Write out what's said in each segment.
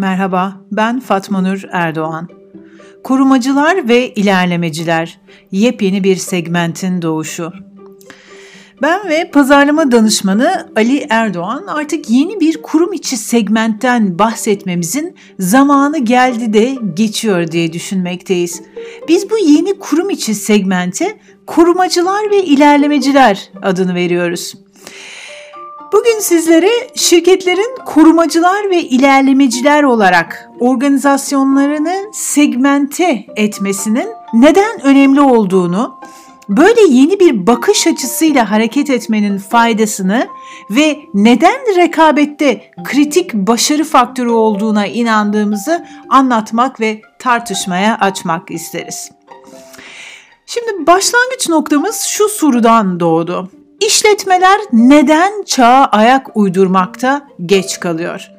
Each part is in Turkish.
Merhaba, ben Fatma Nur Erdoğan. Korumacılar ve ilerlemeciler, yepyeni bir segmentin doğuşu. Ben ve pazarlama danışmanı Ali Erdoğan artık yeni bir kurum içi segmentten bahsetmemizin zamanı geldi de geçiyor diye düşünmekteyiz. Biz bu yeni kurum içi segmente korumacılar ve ilerlemeciler adını veriyoruz. Bugün sizlere şirketlerin korumacılar ve ilerlemeciler olarak organizasyonlarını segmente etmesinin neden önemli olduğunu, böyle yeni bir bakış açısıyla hareket etmenin faydasını ve neden rekabette kritik başarı faktörü olduğuna inandığımızı anlatmak ve tartışmaya açmak isteriz. Şimdi başlangıç noktamız şu sorudan doğdu. İşletmeler neden çağa ayak uydurmakta geç kalıyor?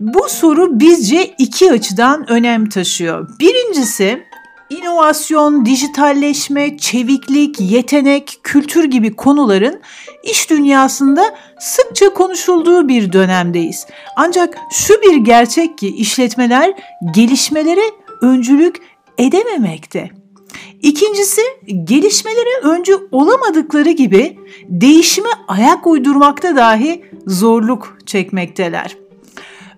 Bu soru bizce iki açıdan önem taşıyor. Birincisi inovasyon, dijitalleşme, çeviklik, yetenek, kültür gibi konuların iş dünyasında sıkça konuşulduğu bir dönemdeyiz. Ancak şu bir gerçek ki işletmeler gelişmelere öncülük edememekte. İkincisi gelişmelere öncü olamadıkları gibi değişime ayak uydurmakta dahi zorluk çekmekteler.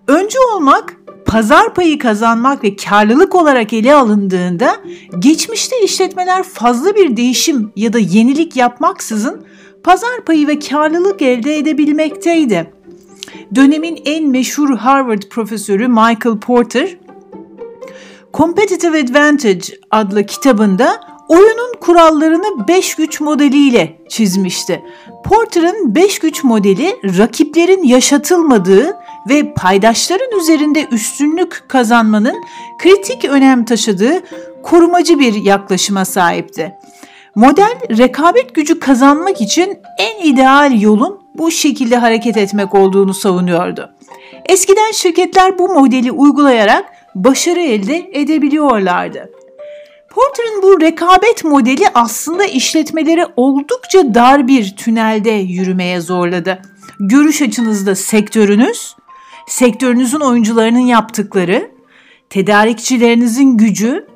Öncü olmak pazar payı kazanmak ve karlılık olarak ele alındığında geçmişte işletmeler fazla bir değişim ya da yenilik yapmaksızın pazar payı ve karlılık elde edebilmekteydi. Dönemin en meşhur Harvard profesörü Michael Porter Competitive Advantage adlı kitabında oyunun kurallarını 5 güç modeliyle çizmişti. Porter'ın 5 güç modeli rakiplerin yaşatılmadığı ve paydaşların üzerinde üstünlük kazanmanın kritik önem taşıdığı korumacı bir yaklaşıma sahipti. Model rekabet gücü kazanmak için en ideal yolun bu şekilde hareket etmek olduğunu savunuyordu. Eskiden şirketler bu modeli uygulayarak başarı elde edebiliyorlardı. Porter'ın bu rekabet modeli aslında işletmeleri oldukça dar bir tünelde yürümeye zorladı. Görüş açınızda sektörünüz, sektörünüzün oyuncularının yaptıkları, tedarikçilerinizin gücü,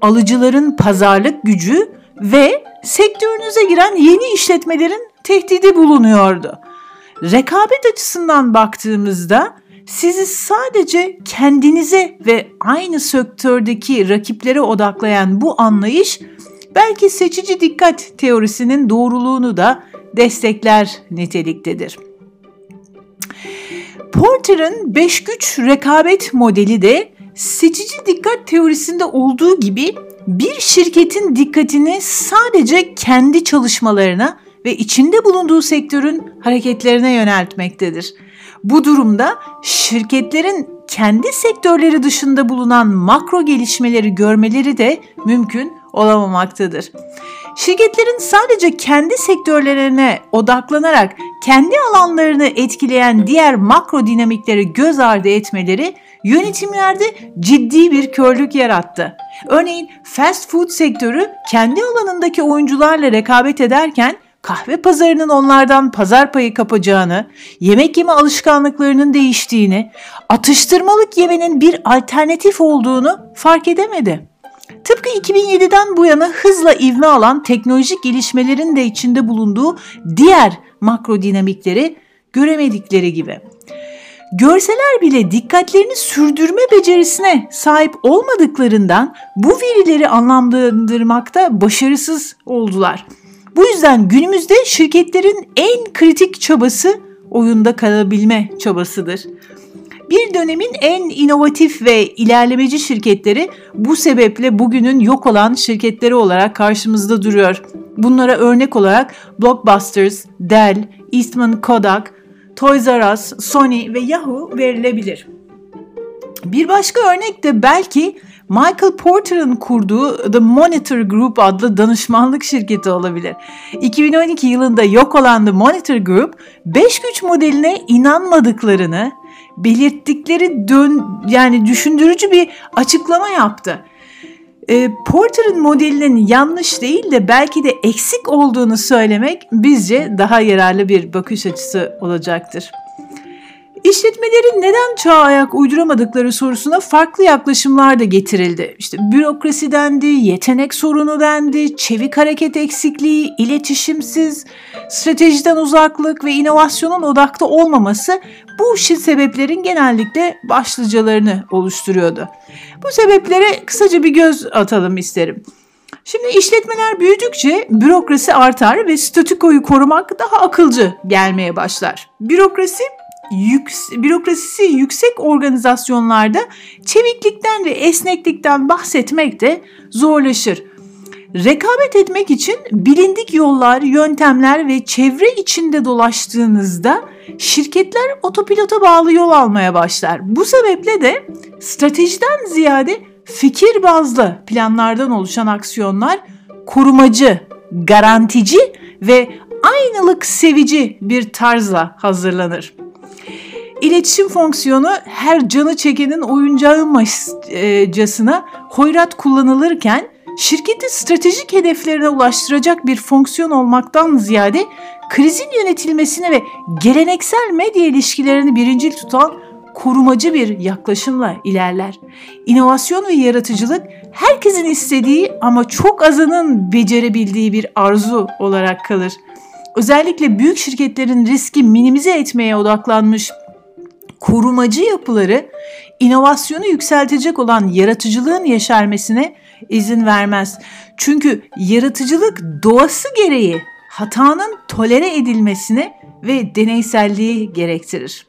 alıcıların pazarlık gücü ve sektörünüze giren yeni işletmelerin tehdidi bulunuyordu. Rekabet açısından baktığımızda sizi sadece kendinize ve aynı sektördeki rakiplere odaklayan bu anlayış belki seçici dikkat teorisinin doğruluğunu da destekler niteliktedir. Porter'ın beş güç rekabet modeli de seçici dikkat teorisinde olduğu gibi bir şirketin dikkatini sadece kendi çalışmalarına ve içinde bulunduğu sektörün hareketlerine yöneltmektedir. Bu durumda şirketlerin kendi sektörleri dışında bulunan makro gelişmeleri görmeleri de mümkün olamamaktadır. Şirketlerin sadece kendi sektörlerine odaklanarak kendi alanlarını etkileyen diğer makro dinamikleri göz ardı etmeleri yönetimlerde ciddi bir körlük yarattı. Örneğin fast food sektörü kendi alanındaki oyuncularla rekabet ederken kahve pazarının onlardan pazar payı kapacağını, yemek yeme alışkanlıklarının değiştiğini, atıştırmalık yemenin bir alternatif olduğunu fark edemedi. Tıpkı 2007'den bu yana hızla ivme alan teknolojik gelişmelerin de içinde bulunduğu diğer makro dinamikleri göremedikleri gibi. Görseler bile dikkatlerini sürdürme becerisine sahip olmadıklarından bu verileri anlamlandırmakta başarısız oldular. Bu yüzden günümüzde şirketlerin en kritik çabası oyunda kalabilme çabasıdır. Bir dönemin en inovatif ve ilerlemeci şirketleri bu sebeple bugünün yok olan şirketleri olarak karşımızda duruyor. Bunlara örnek olarak Blockbusters, Dell, Eastman Kodak, Toys R Us, Sony ve Yahoo verilebilir. Bir başka örnek de belki Michael Porter'ın kurduğu The Monitor Group adlı danışmanlık şirketi olabilir. 2012 yılında yok olan The Monitor Group 5 güç modeline inanmadıklarını belirttikleri dön yani düşündürücü bir açıklama yaptı. E, Porter'ın modelinin yanlış değil de belki de eksik olduğunu söylemek bizce daha yararlı bir bakış açısı olacaktır. İşletmelerin neden çağa ayak uyduramadıkları sorusuna farklı yaklaşımlar da getirildi. İşte bürokrasi dendi, yetenek sorunu dendi, çevik hareket eksikliği, iletişimsiz, stratejiden uzaklık ve inovasyonun odakta olmaması bu sebeplerin genellikle başlıcalarını oluşturuyordu. Bu sebeplere kısaca bir göz atalım isterim. Şimdi işletmeler büyüdükçe bürokrasi artar ve statükoyu korumak daha akılcı gelmeye başlar. Bürokrasi yüks bürokrasisi yüksek organizasyonlarda çeviklikten ve esneklikten bahsetmek de zorlaşır. Rekabet etmek için bilindik yollar, yöntemler ve çevre içinde dolaştığınızda şirketler otopilota bağlı yol almaya başlar. Bu sebeple de stratejiden ziyade fikir bazlı planlardan oluşan aksiyonlar korumacı, garantici ve aynılık sevici bir tarzla hazırlanır. İletişim fonksiyonu her canı çekenin oyuncağımascasına hoyrat kullanılırken şirketi stratejik hedeflerine ulaştıracak bir fonksiyon olmaktan ziyade krizin yönetilmesine ve geleneksel medya ilişkilerini birincil tutan korumacı bir yaklaşımla ilerler. İnovasyon ve yaratıcılık herkesin istediği ama çok azının becerebildiği bir arzu olarak kalır. Özellikle büyük şirketlerin riski minimize etmeye odaklanmış korumacı yapıları inovasyonu yükseltecek olan yaratıcılığın yeşermesine izin vermez. Çünkü yaratıcılık doğası gereği hatanın tolere edilmesine ve deneyselliği gerektirir.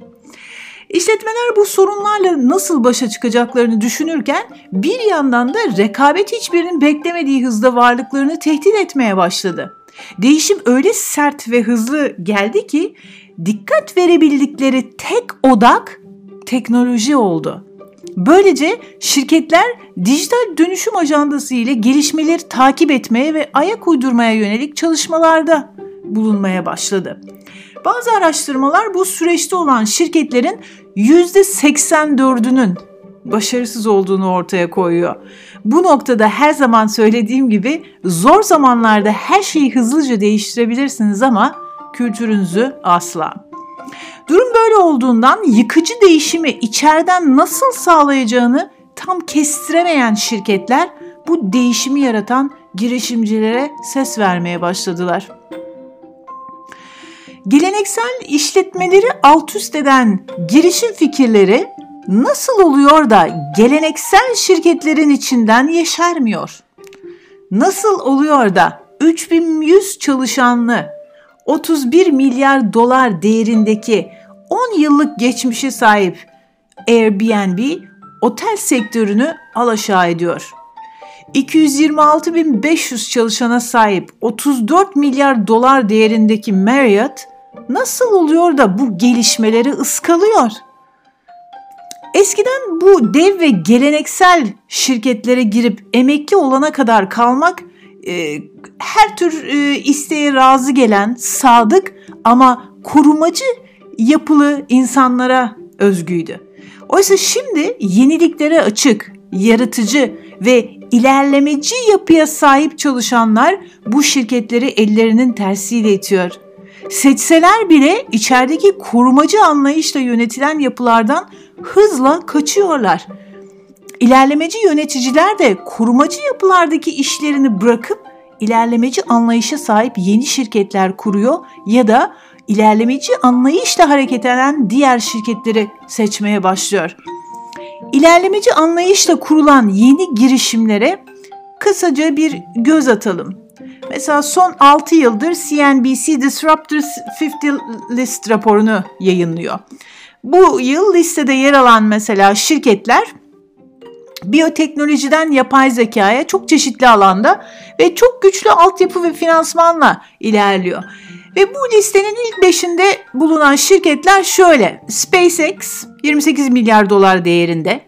İşletmeler bu sorunlarla nasıl başa çıkacaklarını düşünürken bir yandan da rekabet hiçbirinin beklemediği hızda varlıklarını tehdit etmeye başladı. Değişim öyle sert ve hızlı geldi ki dikkat verebildikleri tek odak teknoloji oldu. Böylece şirketler dijital dönüşüm ajandası ile gelişmeleri takip etmeye ve ayak uydurmaya yönelik çalışmalarda bulunmaya başladı. Bazı araştırmalar bu süreçte olan şirketlerin %84'ünün başarısız olduğunu ortaya koyuyor. Bu noktada her zaman söylediğim gibi zor zamanlarda her şeyi hızlıca değiştirebilirsiniz ama kültürünüzü asla. Durum böyle olduğundan yıkıcı değişimi içeriden nasıl sağlayacağını tam kestiremeyen şirketler bu değişimi yaratan girişimcilere ses vermeye başladılar. Geleneksel işletmeleri alt üst eden girişim fikirleri nasıl oluyor da geleneksel şirketlerin içinden yeşermiyor? Nasıl oluyor da 3100 çalışanlı 31 milyar dolar değerindeki 10 yıllık geçmişe sahip Airbnb otel sektörünü alaşağı ediyor. 226.500 çalışana sahip 34 milyar dolar değerindeki Marriott nasıl oluyor da bu gelişmeleri ıskalıyor? Eskiden bu dev ve geleneksel şirketlere girip emekli olana kadar kalmak e, her tür e, isteğe razı gelen sadık ama korumacı yapılı insanlara özgüydü. Oysa şimdi yeniliklere açık, yaratıcı ve ilerlemeci yapıya sahip çalışanlar bu şirketleri ellerinin tersiyle itiyor. Seçseler bile içerideki korumacı anlayışla yönetilen yapılardan hızla kaçıyorlar. İlerlemeci yöneticiler de korumacı yapılardaki işlerini bırakıp ilerlemeci anlayışa sahip yeni şirketler kuruyor ya da ilerlemeci anlayışla hareket eden diğer şirketleri seçmeye başlıyor. İlerlemeci anlayışla kurulan yeni girişimlere kısaca bir göz atalım. Mesela son 6 yıldır CNBC Disruptors 50 List raporunu yayınlıyor. Bu yıl listede yer alan mesela şirketler biyoteknolojiden yapay zekaya çok çeşitli alanda ve çok güçlü altyapı ve finansmanla ilerliyor. Ve bu listenin ilk beşinde bulunan şirketler şöyle. SpaceX 28 milyar dolar değerinde,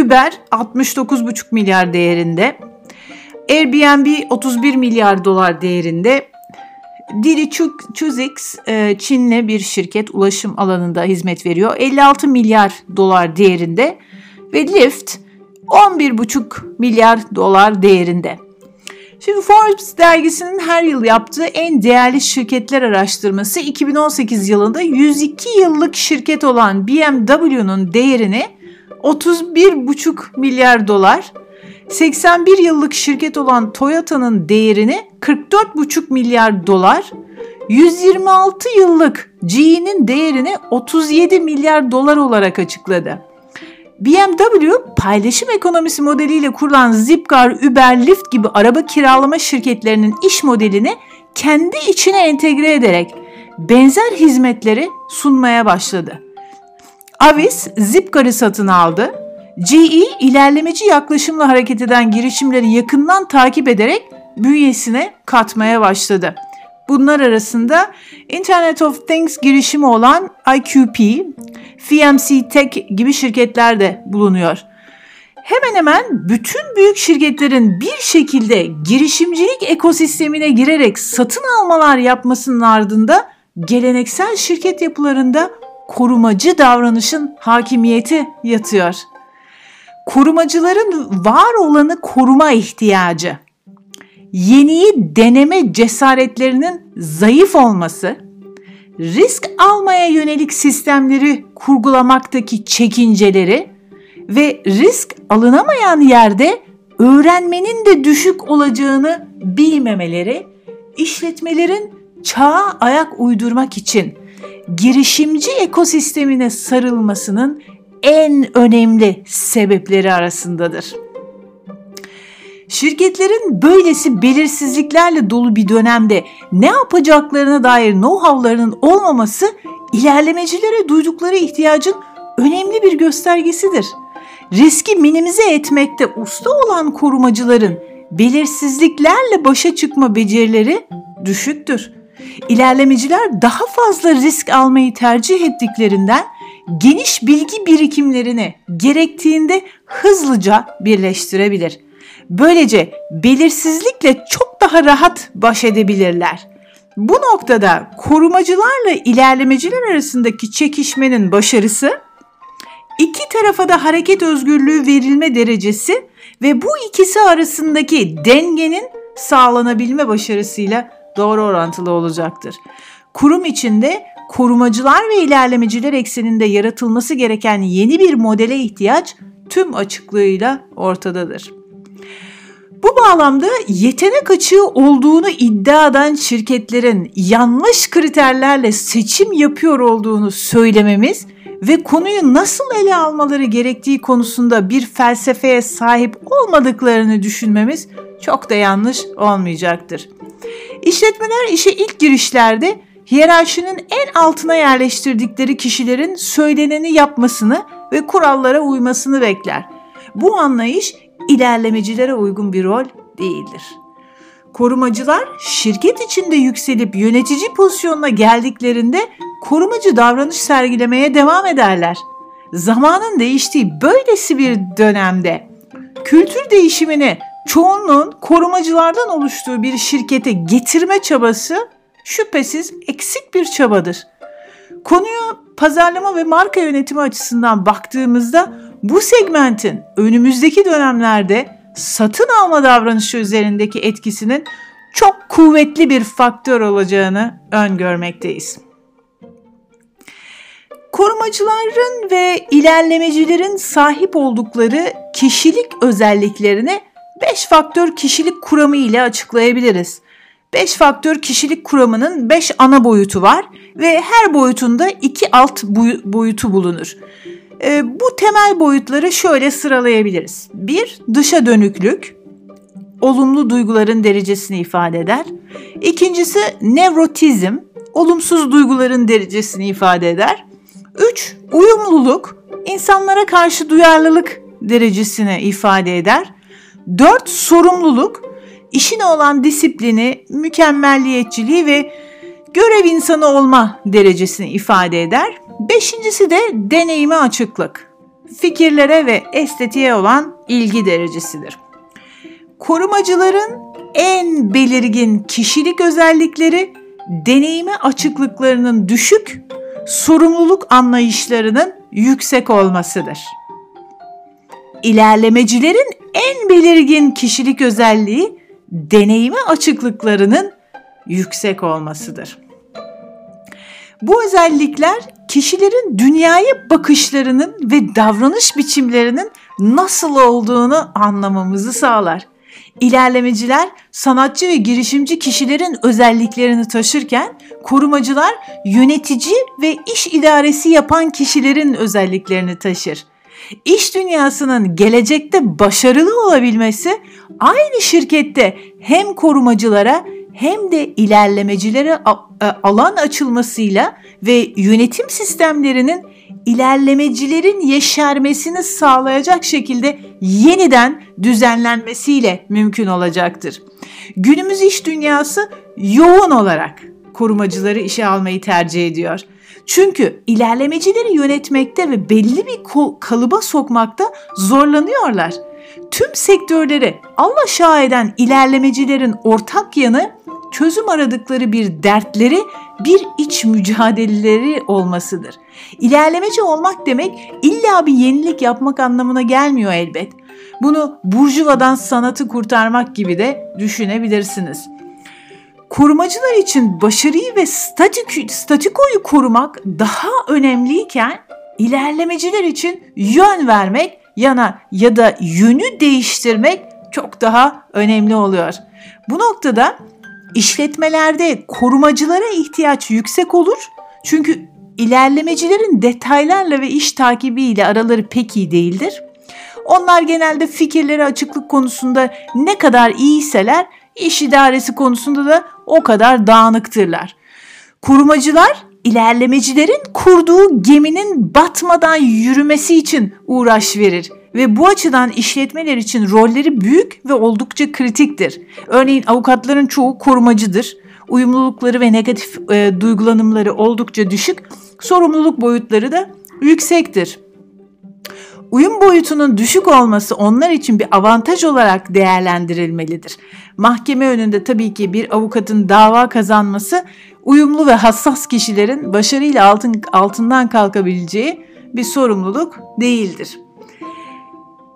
Uber 69,5 milyar değerinde, Airbnb 31 milyar dolar değerinde, Didi Chuzix e, Çinli bir şirket ulaşım alanında hizmet veriyor. 56 milyar dolar değerinde ve Lyft 11,5 milyar dolar değerinde. Şimdi Forbes dergisinin her yıl yaptığı en değerli şirketler araştırması 2018 yılında 102 yıllık şirket olan BMW'nun değerini 31,5 milyar dolar, 81 yıllık şirket olan Toyota'nın değerini 44,5 milyar dolar, 126 yıllık GE'nin değerini 37 milyar dolar olarak açıkladı. BMW paylaşım ekonomisi modeliyle kurulan Zipcar, Uber, Lyft gibi araba kiralama şirketlerinin iş modelini kendi içine entegre ederek benzer hizmetleri sunmaya başladı. Avis Zipcar'ı satın aldı. GE ilerlemeci yaklaşımla hareket eden girişimleri yakından takip ederek bünyesine katmaya başladı. Bunlar arasında Internet of Things girişimi olan IQP, FMC Tech gibi şirketler de bulunuyor. Hemen hemen bütün büyük şirketlerin bir şekilde girişimcilik ekosistemine girerek satın almalar yapmasının ardında geleneksel şirket yapılarında korumacı davranışın hakimiyeti yatıyor. Korumacıların var olanı koruma ihtiyacı, yeniyi deneme cesaretlerinin zayıf olması, risk almaya yönelik sistemleri kurgulamaktaki çekinceleri ve risk alınamayan yerde öğrenmenin de düşük olacağını bilmemeleri işletmelerin çağa ayak uydurmak için girişimci ekosistemine sarılmasının en önemli sebepleri arasındadır. Şirketlerin böylesi belirsizliklerle dolu bir dönemde ne yapacaklarına dair know-how'larının olmaması ilerlemecilere duydukları ihtiyacın önemli bir göstergesidir. Riski minimize etmekte usta olan korumacıların belirsizliklerle başa çıkma becerileri düşüktür. İlerlemeciler daha fazla risk almayı tercih ettiklerinden geniş bilgi birikimlerini gerektiğinde hızlıca birleştirebilir. Böylece belirsizlikle çok daha rahat baş edebilirler. Bu noktada korumacılarla ilerlemeciler arasındaki çekişmenin başarısı, iki tarafa da hareket özgürlüğü verilme derecesi ve bu ikisi arasındaki dengenin sağlanabilme başarısıyla doğru orantılı olacaktır. Kurum içinde korumacılar ve ilerlemeciler ekseninde yaratılması gereken yeni bir modele ihtiyaç tüm açıklığıyla ortadadır. Bu bağlamda yetenek açığı olduğunu iddia eden şirketlerin yanlış kriterlerle seçim yapıyor olduğunu söylememiz ve konuyu nasıl ele almaları gerektiği konusunda bir felsefeye sahip olmadıklarını düşünmemiz çok da yanlış olmayacaktır. İşletmeler işe ilk girişlerde hiyerarşinin en altına yerleştirdikleri kişilerin söyleneni yapmasını ve kurallara uymasını bekler. Bu anlayış ilerlemecilere uygun bir rol değildir. Korumacılar şirket içinde yükselip yönetici pozisyonuna geldiklerinde korumacı davranış sergilemeye devam ederler. Zamanın değiştiği böylesi bir dönemde kültür değişimini çoğunluğun korumacılardan oluştuğu bir şirkete getirme çabası şüphesiz eksik bir çabadır. Konuya pazarlama ve marka yönetimi açısından baktığımızda bu segmentin önümüzdeki dönemlerde satın alma davranışı üzerindeki etkisinin çok kuvvetli bir faktör olacağını öngörmekteyiz. Korumacıların ve ilerlemecilerin sahip oldukları kişilik özelliklerini 5 faktör kişilik kuramı ile açıklayabiliriz. 5 faktör kişilik kuramının 5 ana boyutu var ve her boyutunda 2 alt boyutu bulunur. E, bu temel boyutları şöyle sıralayabiliriz. 1. Dışa dönüklük, olumlu duyguların derecesini ifade eder. İkincisi nevrotizm, olumsuz duyguların derecesini ifade eder. 3. Uyumluluk, insanlara karşı duyarlılık derecesini ifade eder. 4. Sorumluluk, işine olan disiplini, mükemmelliyetçiliği ve görev insanı olma derecesini ifade eder. Beşincisi de deneyime açıklık. Fikirlere ve estetiğe olan ilgi derecesidir. Korumacıların en belirgin kişilik özellikleri deneyime açıklıklarının düşük, sorumluluk anlayışlarının yüksek olmasıdır. İlerlemecilerin en belirgin kişilik özelliği deneyime açıklıklarının yüksek olmasıdır. Bu özellikler kişilerin dünyaya bakışlarının ve davranış biçimlerinin nasıl olduğunu anlamamızı sağlar. İlerlemeciler sanatçı ve girişimci kişilerin özelliklerini taşırken korumacılar yönetici ve iş idaresi yapan kişilerin özelliklerini taşır. İş dünyasının gelecekte başarılı olabilmesi aynı şirkette hem korumacılara hem de ilerlemecilere e, alan açılmasıyla ve yönetim sistemlerinin ilerlemecilerin yeşermesini sağlayacak şekilde yeniden düzenlenmesiyle mümkün olacaktır. Günümüz iş dünyası yoğun olarak korumacıları işe almayı tercih ediyor. Çünkü ilerlemecileri yönetmekte ve belli bir kalıba sokmakta zorlanıyorlar. Tüm sektörleri Allah eden ilerlemecilerin ortak yanı çözüm aradıkları bir dertleri, bir iç mücadeleleri olmasıdır. İlerlemeci olmak demek illa bir yenilik yapmak anlamına gelmiyor elbet. Bunu burjuvadan sanatı kurtarmak gibi de düşünebilirsiniz. Korumacılar için başarıyı ve statik, statikoyu korumak daha önemliyken ilerlemeciler için yön vermek yana ya da yönü değiştirmek çok daha önemli oluyor. Bu noktada işletmelerde korumacılara ihtiyaç yüksek olur. Çünkü ilerlemecilerin detaylarla ve iş takibiyle araları pek iyi değildir. Onlar genelde fikirleri açıklık konusunda ne kadar iyiyseler iş idaresi konusunda da o kadar dağınıktırlar. Kurumacılar ilerlemecilerin kurduğu geminin batmadan yürümesi için uğraş verir ve bu açıdan işletmeler için rolleri büyük ve oldukça kritiktir. Örneğin avukatların çoğu korumacıdır. Uyumlulukları ve negatif e, duygulanımları oldukça düşük, sorumluluk boyutları da yüksektir. Uyum boyutunun düşük olması onlar için bir avantaj olarak değerlendirilmelidir. Mahkeme önünde tabii ki bir avukatın dava kazanması uyumlu ve hassas kişilerin başarıyla altın, altından kalkabileceği bir sorumluluk değildir.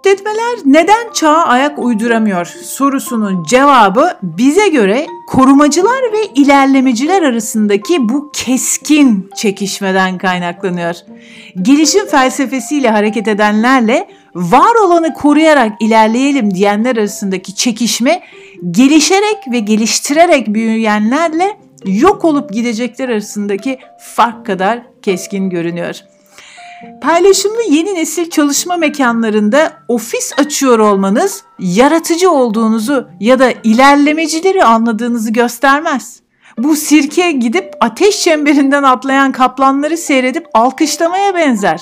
İşletmeler neden çağa ayak uyduramıyor sorusunun cevabı bize göre korumacılar ve ilerlemeciler arasındaki bu keskin çekişmeden kaynaklanıyor. Gelişim felsefesiyle hareket edenlerle var olanı koruyarak ilerleyelim diyenler arasındaki çekişme gelişerek ve geliştirerek büyüyenlerle yok olup gidecekler arasındaki fark kadar keskin görünüyor. Paylaşımlı yeni nesil çalışma mekanlarında ofis açıyor olmanız yaratıcı olduğunuzu ya da ilerlemecileri anladığınızı göstermez. Bu sirke gidip ateş çemberinden atlayan kaplanları seyredip alkışlamaya benzer.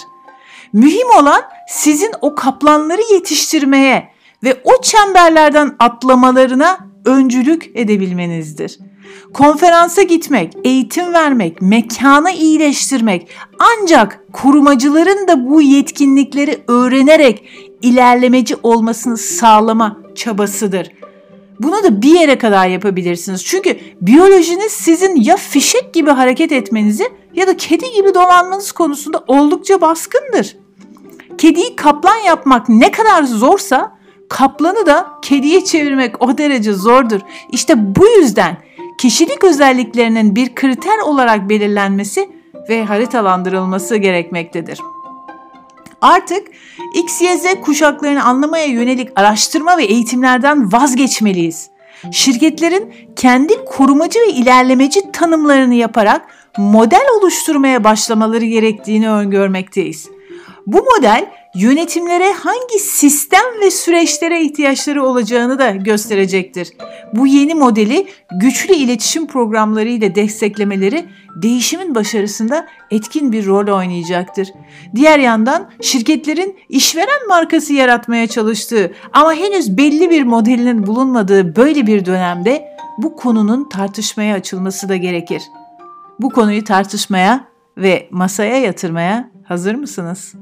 Mühim olan sizin o kaplanları yetiştirmeye ve o çemberlerden atlamalarına öncülük edebilmenizdir. Konferansa gitmek, eğitim vermek, mekanı iyileştirmek ancak korumacıların da bu yetkinlikleri öğrenerek ilerlemeci olmasını sağlama çabasıdır. Bunu da bir yere kadar yapabilirsiniz. Çünkü biyolojiniz sizin ya fişek gibi hareket etmenizi ya da kedi gibi dolanmanız konusunda oldukça baskındır. Kediyi kaplan yapmak ne kadar zorsa kaplanı da kediye çevirmek o derece zordur. İşte bu yüzden kişilik özelliklerinin bir kriter olarak belirlenmesi ve haritalandırılması gerekmektedir. Artık X, Y, Z kuşaklarını anlamaya yönelik araştırma ve eğitimlerden vazgeçmeliyiz. Şirketlerin kendi korumacı ve ilerlemeci tanımlarını yaparak model oluşturmaya başlamaları gerektiğini öngörmekteyiz. Bu model yönetimlere hangi sistem ve süreçlere ihtiyaçları olacağını da gösterecektir. Bu yeni modeli güçlü iletişim programları ile desteklemeleri değişimin başarısında etkin bir rol oynayacaktır. Diğer yandan şirketlerin işveren markası yaratmaya çalıştığı ama henüz belli bir modelinin bulunmadığı böyle bir dönemde bu konunun tartışmaya açılması da gerekir. Bu konuyu tartışmaya ve masaya yatırmaya hazır mısınız?